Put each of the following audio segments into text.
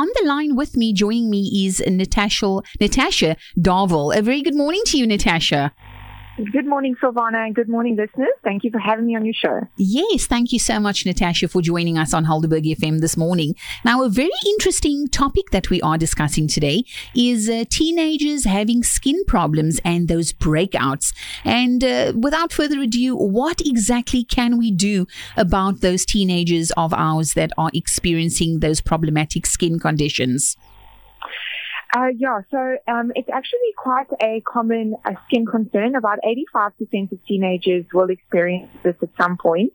on the line with me, joining me is Natasha Natasha Duval. A very good morning to you, Natasha. Good morning, Silvana, and good morning, listeners. Thank you for having me on your show. Yes, thank you so much, Natasha, for joining us on Helderberg FM this morning. Now, a very interesting topic that we are discussing today is uh, teenagers having skin problems and those breakouts. And uh, without further ado, what exactly can we do about those teenagers of ours that are experiencing those problematic skin conditions? Uh, yeah, so um, it's actually quite a common uh, skin concern. About 85% of teenagers will experience this at some point.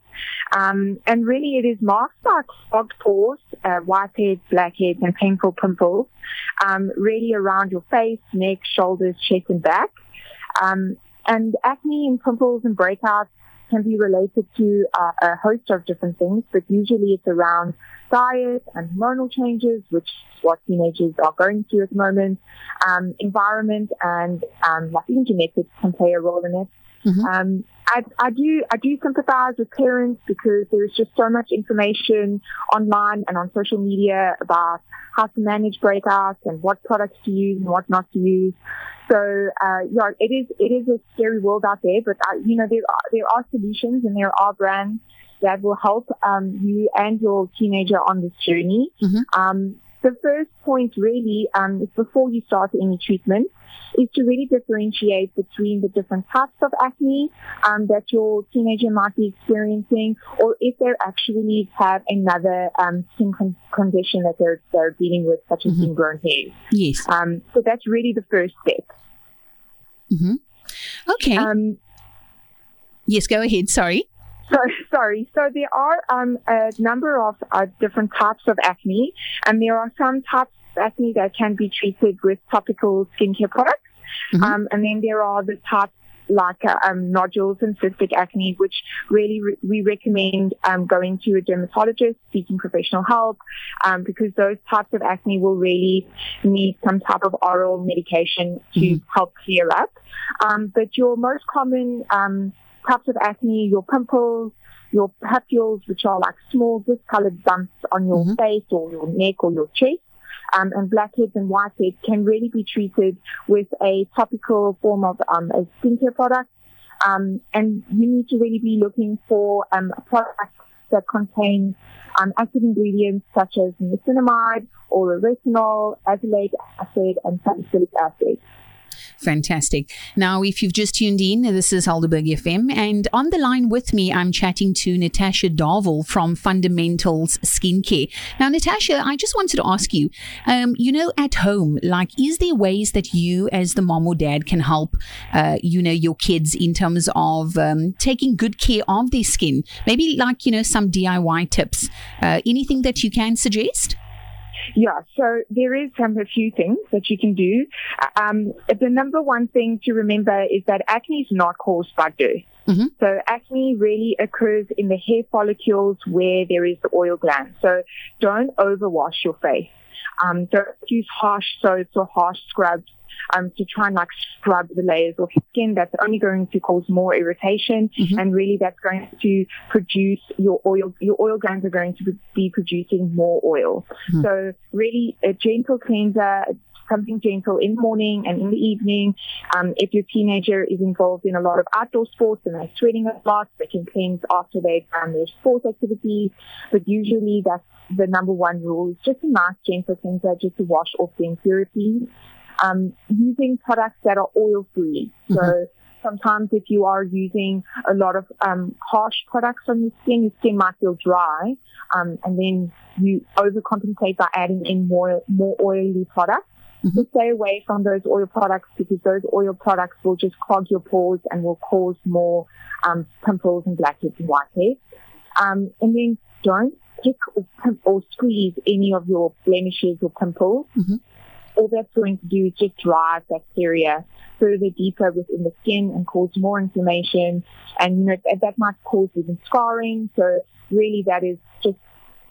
Um, and really it is marked by clogged pores, uh, whiteheads, blackheads, and painful pimples, um, really around your face, neck, shoulders, chest, and back. Um, and acne and pimples and breakouts can be related to uh, a host of different things, but usually it's around diet and hormonal changes, which is what teenagers are going through at the moment. Um, environment and um, even genetics can play a role in it. Mm-hmm. Um, I, I, do I do sympathize with parents because there is just so much information online and on social media about how to manage breakouts and what products to use and what not to use. So uh, yeah, it is it is a scary world out there, but uh, you know there are, there are solutions and there are brands that will help um, you and your teenager on this journey. Mm-hmm. Um, the first point really um, is before you start any treatment is to really differentiate between the different types of acne um, that your teenager might be experiencing or if they actually have another um, skin con- condition that they're, they're dealing with, such as mm-hmm. ingrown hairs. Yes. Um, so that's really the first step. Mm-hmm. Okay. Um, yes, go ahead. Sorry. So, sorry. So there are um, a number of uh, different types of acne, and there are some types of acne that can be treated with topical skincare products. Mm-hmm. Um, and then there are the types like uh, um, nodules and cystic acne, which really re- we recommend um, going to a dermatologist, seeking professional help, um, because those types of acne will really need some type of oral medication to mm-hmm. help clear up. Um, but your most common um, types of acne, your pimples, your papules, which are like small discolored bumps on your mm-hmm. face or your neck or your chest. Um, and blackheads and whiteheads can really be treated with a topical form of um, a skincare product. Um, and you need to really be looking for um, a product that contains um, active ingredients such as niacinamide or retinol, azelaic acid, and salicylic acid. Fantastic. Now, if you've just tuned in, this is Helderberg FM, and on the line with me, I'm chatting to Natasha Duval from Fundamentals Skincare. Now, Natasha, I just wanted to ask you, um, you know, at home, like, is there ways that you, as the mom or dad, can help, uh, you know, your kids in terms of um, taking good care of their skin? Maybe like, you know, some DIY tips. Uh, anything that you can suggest? Yeah, so there is um, a few things that you can do. Um, the number one thing to remember is that acne is not caused by dirt. Mm-hmm. So acne really occurs in the hair follicles where there is the oil gland. So don't overwash your face. Um, don't use harsh soaps or harsh scrubs um, to try and like scrub the layers of skin. That's only going to cause more irritation, mm-hmm. and really that's going to produce your oil. Your oil glands are going to be producing more oil. Mm-hmm. So really, a gentle cleanser, something gentle in the morning and in the evening. Um, if your teenager is involved in a lot of outdoor sports and they're sweating a lot, they can cleanse after they've done their sports activities. But usually that's the number one rule is just a nice gentle cleanser just to wash off the impurities um, using products that are oil free. Mm-hmm. So sometimes if you are using a lot of um, harsh products on your skin, your skin might feel dry, um, and then you overcompensate by adding in more more oily products. Mm-hmm. So stay away from those oil products because those oil products will just clog your pores and will cause more um, pimples and blackheads and whiteheads. Um, and then don't pick or, or, squeeze any of your blemishes or pimples. Mm-hmm all that's going to do is just drive bacteria further deeper within the skin and cause more inflammation. And, you know, that might cause even scarring. So really that is just,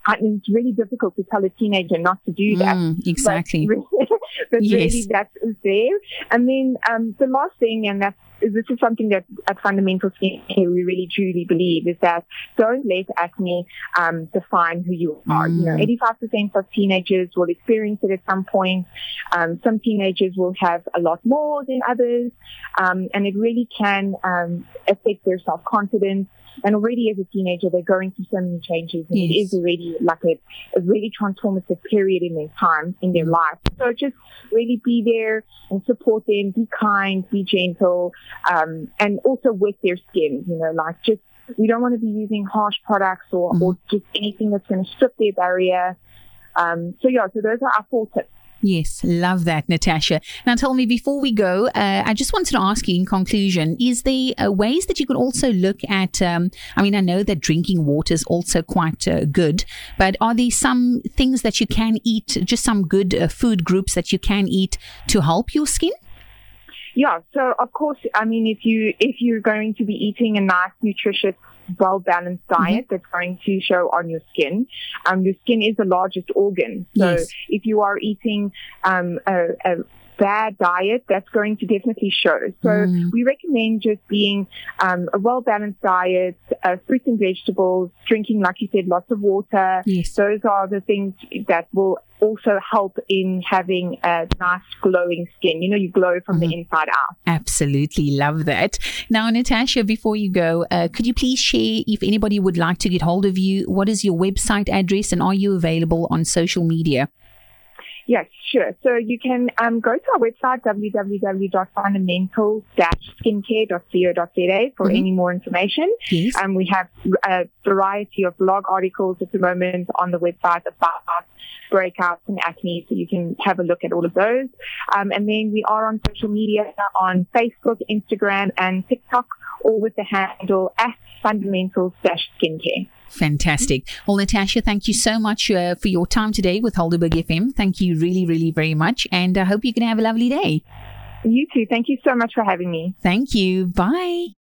I mean, it's really difficult to tell a teenager not to do that. Mm, exactly. But, really, but yes. really that is there. And then um, the last thing, and that's this is something that at Fundamental Skincare we really truly believe is that don't let acne um, define who you are. Mm. You know, 85% mm. of teenagers will experience it at some point. Um, some teenagers will have a lot more than others, um, and it really can um, affect their self-confidence. And already as a teenager, they're going through so many changes. And yes. It is already like a, a, really transformative period in their time, in their life. So just really be there and support them, be kind, be gentle, um, and also with their skin, you know, like just, we don't want to be using harsh products or, mm-hmm. or just anything that's going to strip their barrier. Um, so yeah, so those are our four tips. Yes, love that, Natasha. Now, tell me before we go, uh, I just wanted to ask you in conclusion: Is there uh, ways that you could also look at? Um, I mean, I know that drinking water is also quite uh, good, but are there some things that you can eat? Just some good uh, food groups that you can eat to help your skin? Yeah, so of course, I mean, if you if you're going to be eating a nice, nutritious well balanced diet mm-hmm. that's going to show on your skin. Um, your skin is the largest organ. So yes. if you are eating um, a, a bad diet, that's going to definitely show. So mm. we recommend just being um, a well-balanced diet, uh, fruits and vegetables, drinking, like you said, lots of water. Yes. Those are the things that will also help in having a nice glowing skin. You know, you glow from mm-hmm. the inside out. Absolutely love that. Now, Natasha, before you go, uh, could you please share if anybody would like to get hold of you? What is your website address and are you available on social media? Yes, sure. So you can um, go to our website, www.fundamental-skincare.co.za for mm-hmm. any more information. Yes. Um, we have a variety of blog articles at the moment on the website about breakouts and acne, so you can have a look at all of those. Um, and then we are on social media on Facebook, Instagram, and TikTok, all with the handle at fundamentals-skincare. Fantastic. Well, Natasha, thank you so much uh, for your time today with Helderberg FM. Thank you really, really very much. And I hope you can have a lovely day. You too. Thank you so much for having me. Thank you. Bye.